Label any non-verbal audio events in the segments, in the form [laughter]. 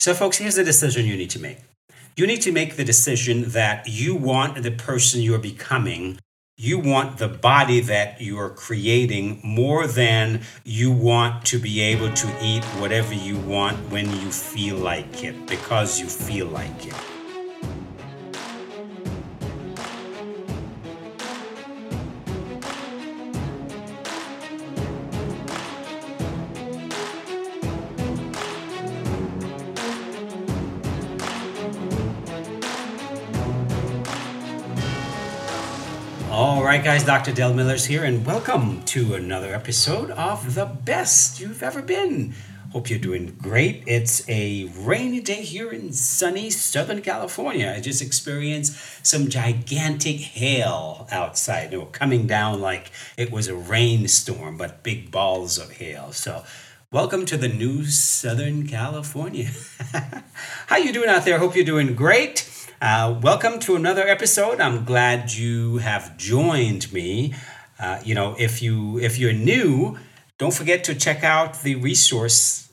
So, folks, here's the decision you need to make. You need to make the decision that you want the person you're becoming, you want the body that you're creating more than you want to be able to eat whatever you want when you feel like it, because you feel like it. All right, guys, Dr. Del Miller's here, and welcome to another episode of The Best You've Ever Been. Hope you're doing great. It's a rainy day here in sunny Southern California. I just experienced some gigantic hail outside, you know, coming down like it was a rainstorm, but big balls of hail. So, welcome to the new Southern California. [laughs] How you doing out there? Hope you're doing great. Uh, welcome to another episode. I'm glad you have joined me. Uh, you know, if you if you're new, don't forget to check out the resource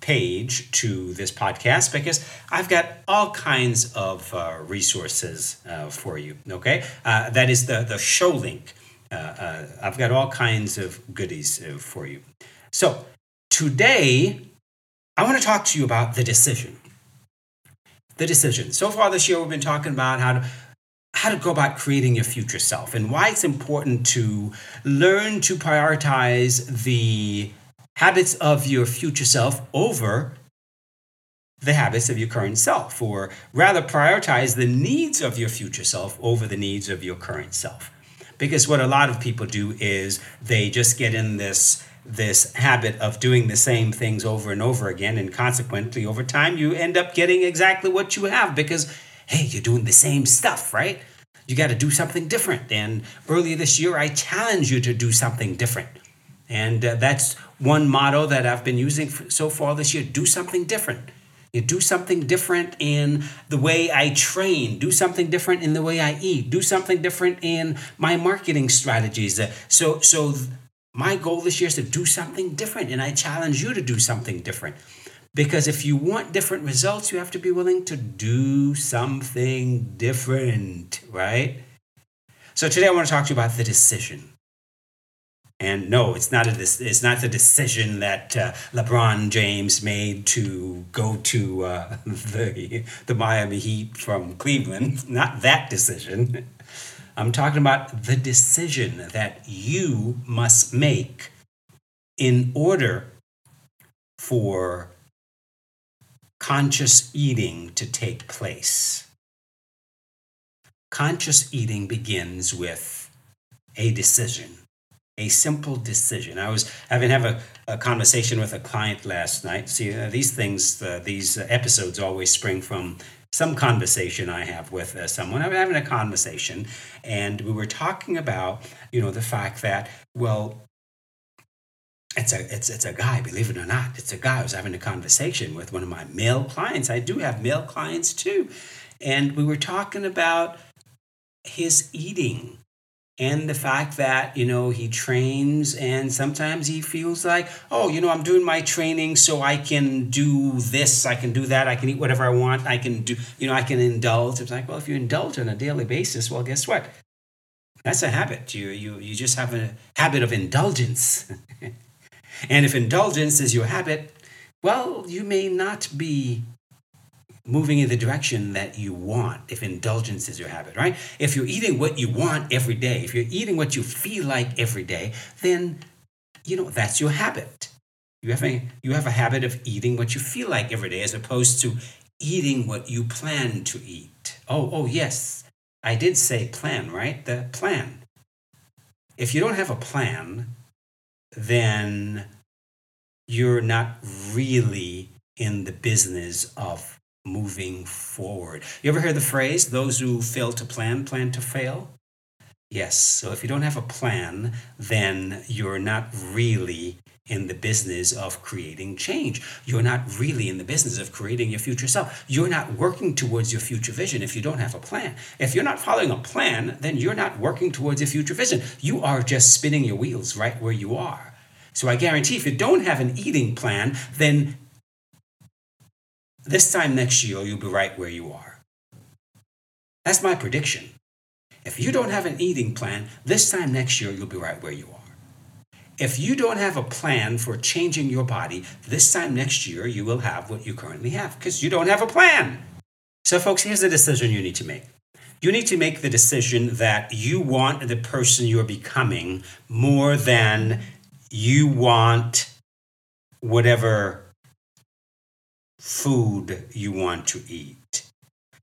page to this podcast because I've got all kinds of uh, resources uh, for you. Okay, uh, that is the the show link. I've got all kinds of goodies for you. So today, I want to talk to you about the decision the decision. So far this year, we've been talking about how to how to go about creating your future self and why it's important to learn to prioritize the habits of your future self over the habits of your current self, or rather prioritize the needs of your future self over the needs of your current self. Because what a lot of people do is they just get in this this habit of doing the same things over and over again. And consequently, over time, you end up getting exactly what you have because, hey, you're doing the same stuff, right? You got to do something different. And earlier this year, I challenged you to do something different. And uh, that's one motto that I've been using so far this year do something different. You do something different in the way I train, do something different in the way I eat, do something different in my marketing strategies. Uh, so, so my goal this year is to do something different, and I challenge you to do something different. Because if you want different results, you have to be willing to do something different, right? So today I want to talk to you about the decision. And no, it's not a it's not the decision that uh, LeBron James made to go to uh, [laughs] the the Miami Heat from Cleveland. Not that decision. [laughs] I'm talking about the decision that you must make in order for conscious eating to take place. Conscious eating begins with a decision, a simple decision. I was having have a, a conversation with a client last night. See, uh, these things, uh, these episodes always spring from some conversation I have with uh, someone. I'm having a conversation, and we were talking about, you know, the fact that, well, it's a it's it's a guy, believe it or not. It's a guy. I was having a conversation with one of my male clients. I do have male clients too, and we were talking about his eating and the fact that you know he trains and sometimes he feels like oh you know i'm doing my training so i can do this i can do that i can eat whatever i want i can do you know i can indulge. It's like well if you indulge on a daily basis well guess what? That's a habit. You you you just have a habit of indulgence. [laughs] And if indulgence is your habit well you may not be moving in the direction that you want if indulgence is your habit, right? If you're eating what you want every day, if you're eating what you feel like every day, then you know that's your habit. You have a you have a habit of eating what you feel like every day as opposed to eating what you plan to eat. Oh, oh yes. I did say plan, right? The plan. If you don't have a plan, then you're not really in the business of moving forward. You ever hear the phrase, those who fail to plan, plan to fail? Yes. So if you don't have a plan, then you're not really in the business of creating change. You're not really in the business of creating your future self. You're not working towards your future vision if you don't have a plan. If you're not following a plan, then you're not working towards your future vision. You are just spinning your wheels right where you are. So I guarantee if you don't have an eating plan, then this time next year, you'll be right where you are. That's my prediction. If you don't have an eating plan, this time next year, you'll be right where you are. If you don't have a plan for changing your body, this time next year, you will have what you currently have because you don't have a plan. So, folks, here's the decision you need to make. You need to make the decision that you want the person you're becoming more than you want whatever food you want to eat.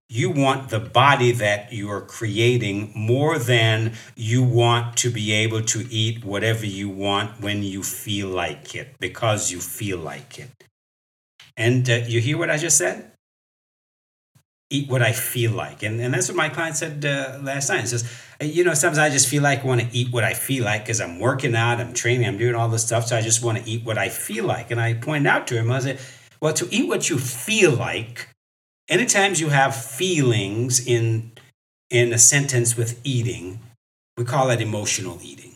You want the body that you are creating more than you want to be able to eat whatever you want when you feel like it, because you feel like it. And uh, you hear what I just said? Eat what I feel like. And, and that's what my client said uh, last night. He says, you know, sometimes I just feel like I want to eat what I feel like because I'm working out, I'm training, I'm doing all this stuff. So I just want to eat what I feel like. And I pointed out to him, I said, well, to eat what you feel like, anytime you have feelings in in a sentence with eating, we call it emotional eating.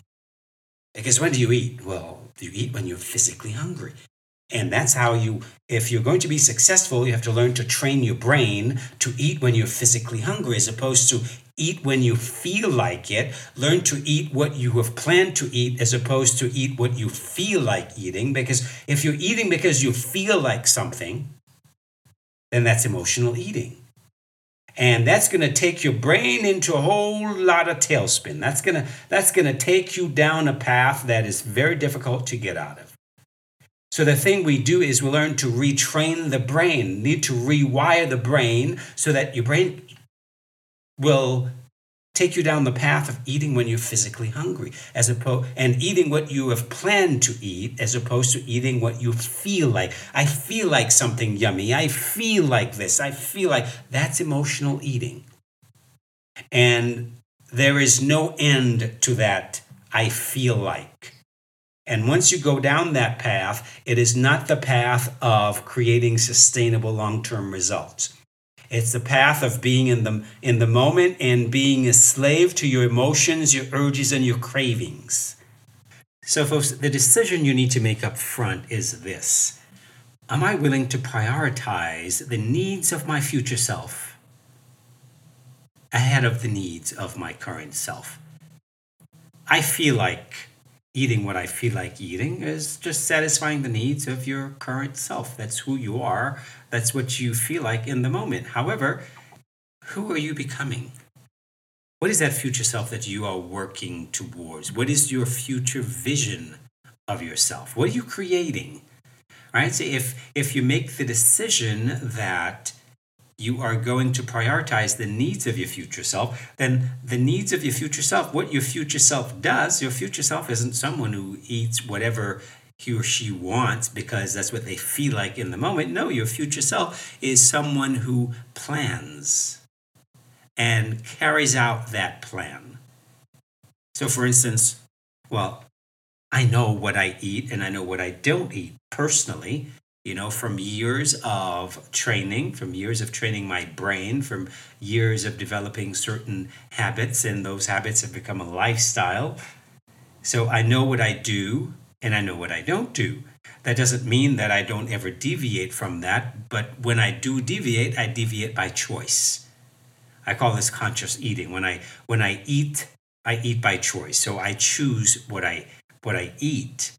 Because when do you eat? Well, you eat when you're physically hungry. And that's how you, if you're going to be successful, you have to learn to train your brain to eat when you're physically hungry as opposed to eat when you feel like it. Learn to eat what you have planned to eat as opposed to eat what you feel like eating. Because if you're eating because you feel like something, then that's emotional eating. And that's going to take your brain into a whole lot of tailspin. That's going to that's going to take you down a path that is very difficult to get out of. So the thing we do is we learn to retrain the brain, need to rewire the brain so that your brain will take you down the path of eating when you're physically hungry as opposed and eating what you have planned to eat as opposed to eating what you feel like. I feel like something yummy. I feel like this. I feel like that's emotional eating. And there is no end to that i feel like. And once you go down that path it is not the path of creating sustainable long-term results it's the path of being in the, in the moment and being a slave to your emotions, your urges, and your cravings. So, folks, the decision you need to make up front is this Am I willing to prioritize the needs of my future self ahead of the needs of my current self? I feel like eating what I feel like eating is just satisfying the needs of your current self. That's who you are. That's what you feel like in the moment. However, who are you becoming? What is that future self that you are working towards? What is your future vision of yourself? What are you creating? Right? So if if you make the decision that you are going to prioritize the needs of your future self, then the needs of your future self, what your future self does, your future self isn't someone who eats whatever he or she wants because that's what they feel like in the moment. No, your future self is someone who plans and carries out that plan. So, for instance, well, I know what I eat and I know what I don't eat personally you know, from years of training, from years of training my brain, from years of developing certain habits, and those habits have become a lifestyle. So I know what I do and I know what I don't do. That doesn't mean that I don't ever deviate from that, but when I do deviate, I deviate by choice. I call this conscious eating. When I when I eat, I eat by choice. So I choose what I what I eat.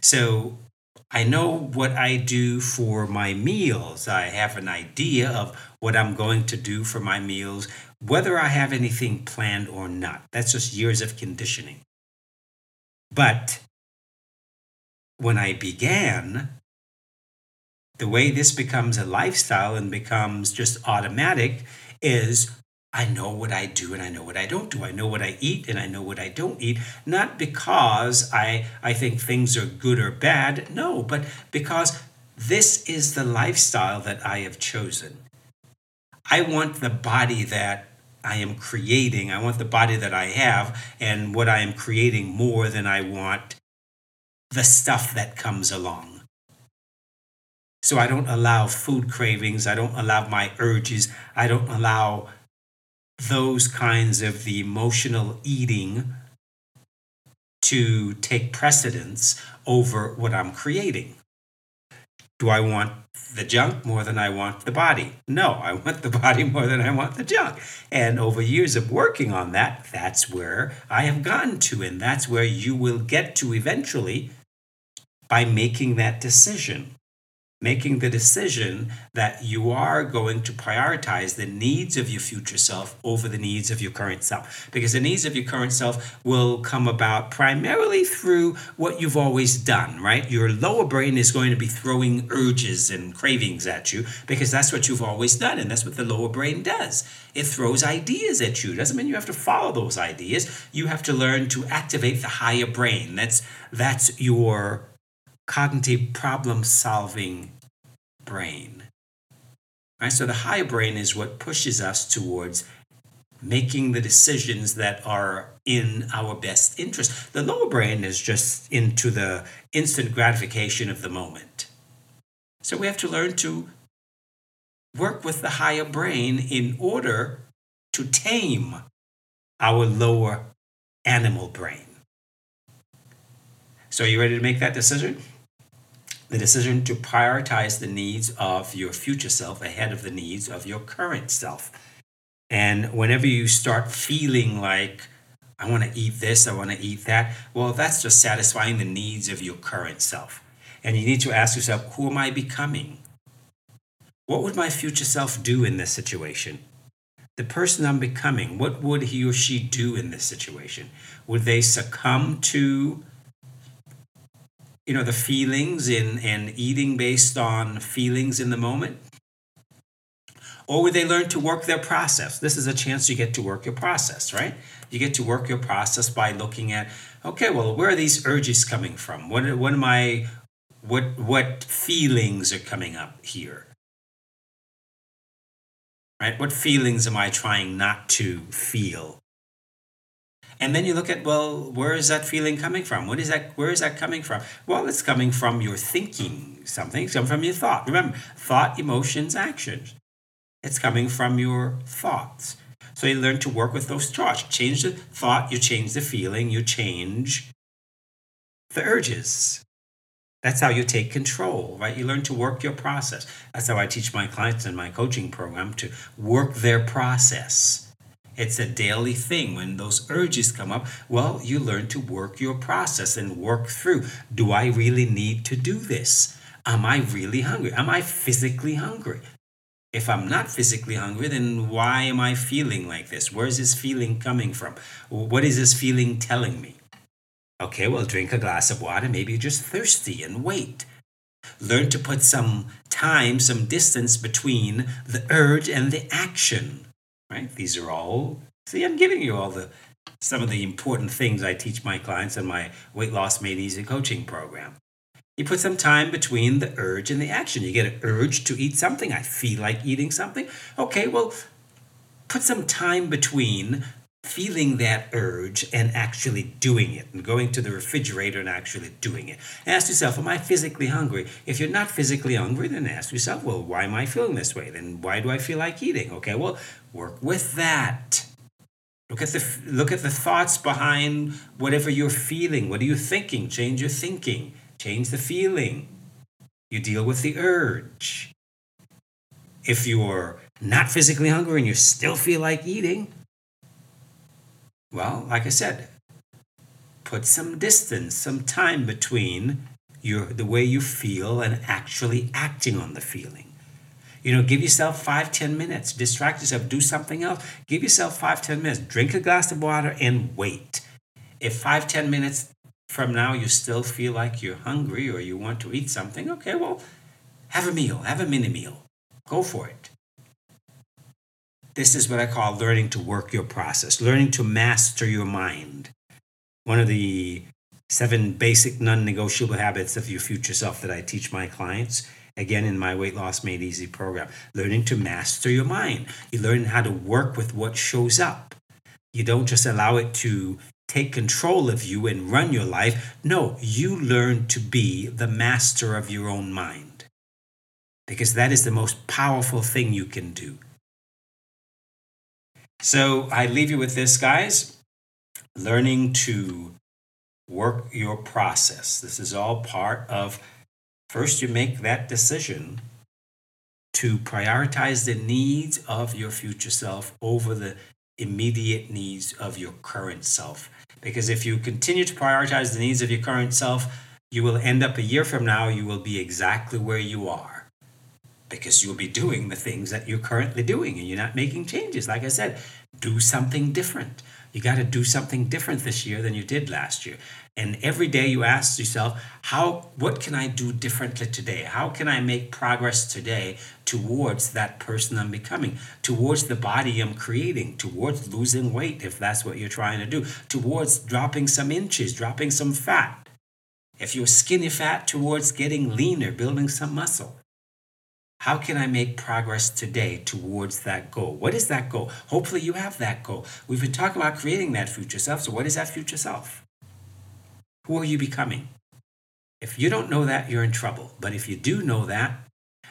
So I know what I do for my meals. I have an idea of what I'm going to do for my meals, whether I have anything planned or not. That's just years of conditioning. But when I began, the way this becomes a lifestyle and becomes just automatic is I know what I do and I know what I don't do. I know what I eat and I know what I don't eat. Not because I, I think things are good or bad, no, but because this is the lifestyle that I have chosen. I want the body that I am creating. I want the body that I have and what I am creating more than I want the stuff that comes along. So I don't allow food cravings. I don't allow my urges. I don't allow those kinds of the emotional eating to take precedence over what I'm creating. Do I want the junk more than I want the body? No, I want the [laughs] body more than I want the junk. And over years of working on that, that's where I have gotten to. And that's where you will get to eventually by making that decision making the decision that you are going to prioritize the needs of your future self over the needs of your current self. Because the needs of your current self will come about primarily through what you've always done, right? Your lower brain is going to be throwing urges and cravings at you because that's what you've always done. And that's what the lower brain does. It throws ideas at you. Doesn't mean you have to follow those ideas. You have to learn to activate the higher brain. That's that's your cognitive problem solving brain. Right? So the higher brain is what pushes us towards making the decisions that are in our best interest. The lower brain is just into the instant gratification of the moment. So we have to learn to work with the higher brain in order to tame our lower animal brain. So, are you ready to make that decision? The decision to prioritize the needs of your future self ahead of the needs of your current self. And whenever you start feeling like, I want to eat this, I want to eat that, well, that's just satisfying the needs of your current self. And you need to ask yourself, who am I becoming? What would my future self do in this situation? The person I'm becoming, what would he or she do in this situation? Would they succumb to you know the feelings in and eating based on feelings in the moment? Or would they learn to work their process? This is a chance you get to work your process right? You get to work your process by looking at okay well where are these urges coming from? What what am i what what feelings are coming up here? Right? What feelings am i trying not to feel and then you look at well where is that feeling coming from? What is that where is that coming from? Well it's coming from your thinking something. It's coming from your thought. Remember thought emotions actions. It's coming from your thoughts. So you learn to work with those thoughts. Change the thought you change the feeling you change the urges. That's how you take control, right? You learn to work your process. That's how I teach my clients in my coaching program to work their process it's a daily thing. When those urges come up, well, you learn to work your process and work through. Do I really need to do this? Am I really hungry? Am I physically hungry? If I'm not physically hungry, then why am I feeling like this? Where is this feeling coming from? What is this feeling telling me? Okay, well, drink a glass of water. Maybe you're just thirsty and wait. Learn to put some time, some distance between the urge and the action right? These are all, see, I'm giving you all the, some of the important things I teach my clients in my weight loss made easy coaching program. You put some time between the urge and the action. You get an urge to eat something. I feel like eating something. Okay, well, put some time between feeling that urge and actually doing it and going to the refrigerator and actually doing it. Ask yourself, am I physically hungry? If you're not physically hungry, then ask yourself, well, why am I feeling this way? Then why do I feel like eating? Okay, well, work with that. Look at the look at the thoughts behind whatever you're feeling. What are you thinking? Change your thinking. Change the feeling. You deal with the urge. If you're not physically hungry and you still feel like eating, well, like I said, put some distance, some time between your the way you feel and actually acting on the feeling. You know, give yourself five, ten minutes. Distract yourself. Do something else. Give yourself five, ten minutes. Drink a glass of water and wait. If five, ten minutes from now you still feel like you're hungry or you want to eat something, okay, well, have a meal. Have a mini meal. Go for it. This is what I call learning to work your process, learning to master your mind. One of the seven basic non negotiable habits of your future self that I teach my clients, again in my Weight Loss Made Easy program. Learning to master your mind. You learn how to work with what shows up. You don't just allow it to take control of you and run your life. No, you learn to be the master of your own mind. Because that is the most powerful thing you can do. So I leave you with this, guys learning to work your process. This is all part of First, you make that decision to prioritize the needs of your future self over the immediate needs of your current self. Because if you continue to prioritize the needs of your current self, you will end up a year from now, you will be exactly where you are. Because you'll be doing the things that you're currently doing and you're not making changes. Like I said, do something different. You got to do something different this year than you did last year. And every day you ask yourself, how what can I do differently today? How can I make progress today towards that person I'm becoming, towards the body I'm creating, towards losing weight if that's what you're trying to do, towards dropping some inches, dropping some fat. If you're skinny fat, towards getting leaner, building some muscle. How can I make progress today towards that goal? What is that goal? Hopefully, you have that goal. We've been talking about creating that future self. So, what is that future self? Who are you becoming? If you don't know that, you're in trouble. But if you do know that,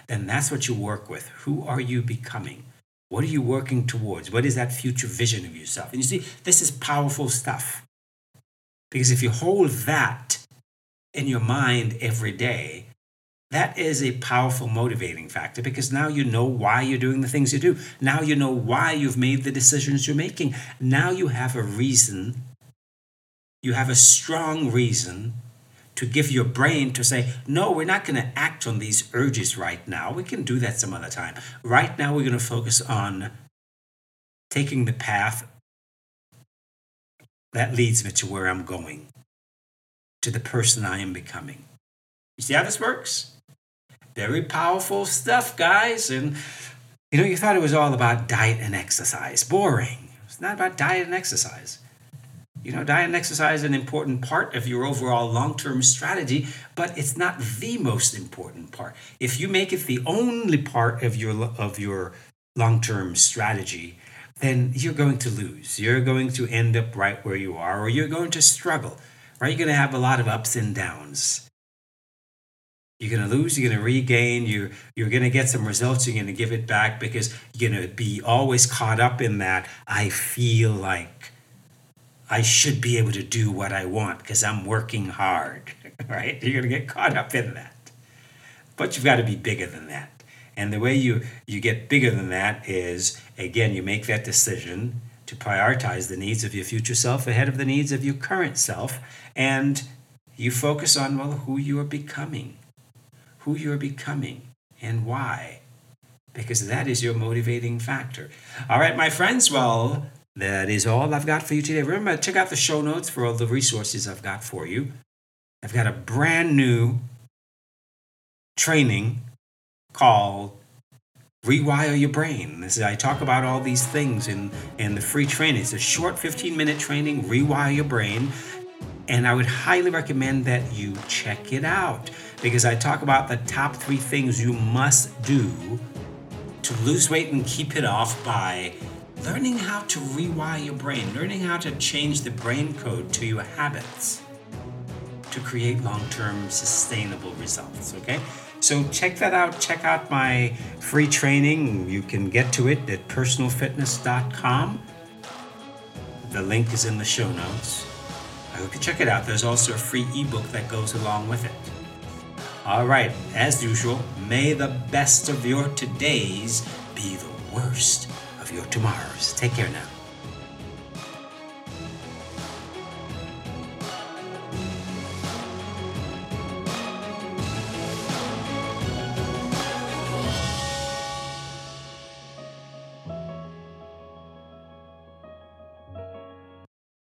then that's what you work with. Who are you becoming? What are you working towards? What is that future vision of yourself? And you see, this is powerful stuff. Because if you hold that in your mind every day, that is a powerful motivating factor because now you know why you're doing the things you do. Now you know why you've made the decisions you're making. Now you have a reason you have a strong reason to give your brain to say, no, we're not going to act on these urges right now. We can do that some other time. Right now, we're going to focus on taking the path that leads me to where I'm going, to the person I am becoming. You see how this works? Very powerful stuff, guys. And you know, you thought it was all about diet and exercise. Boring. It's not about diet and exercise. You know, diet and exercise is an important part of your overall long term strategy, but it's not the most important part. If you make it the only part of your, of your long term strategy, then you're going to lose. You're going to end up right where you are, or you're going to struggle, right? You're going to have a lot of ups and downs. You're going to lose, you're going to regain, you're, you're going to get some results, you're going to give it back because you're going to be always caught up in that. I feel like I should be able to do what I want because I'm working hard, [laughs] right? You're going to get caught up in that. But you've got to be bigger than that. And the way you, you get bigger than that is, again, you make that decision to prioritize the needs of your future self ahead of the needs of your current self. And you focus on, well, who you are becoming, who you're becoming, and why. Because that is your motivating factor. All right, my friends, well, that is all I've got for you today. Remember, check out the show notes for all the resources I've got for you. I've got a brand new training called Rewire Your Brain. This is, I talk about all these things in, in the free training. It's a short 15 minute training, Rewire Your Brain. And I would highly recommend that you check it out because I talk about the top three things you must do to lose weight and keep it off by learning how to rewire your brain, learning how to change the brain code to your habits to create long term sustainable results. Okay? So check that out. Check out my free training. You can get to it at personalfitness.com. The link is in the show notes. I hope you check it out. There's also a free ebook that goes along with it. All right, as usual, may the best of your todays be the worst of your tomorrows. Take care now.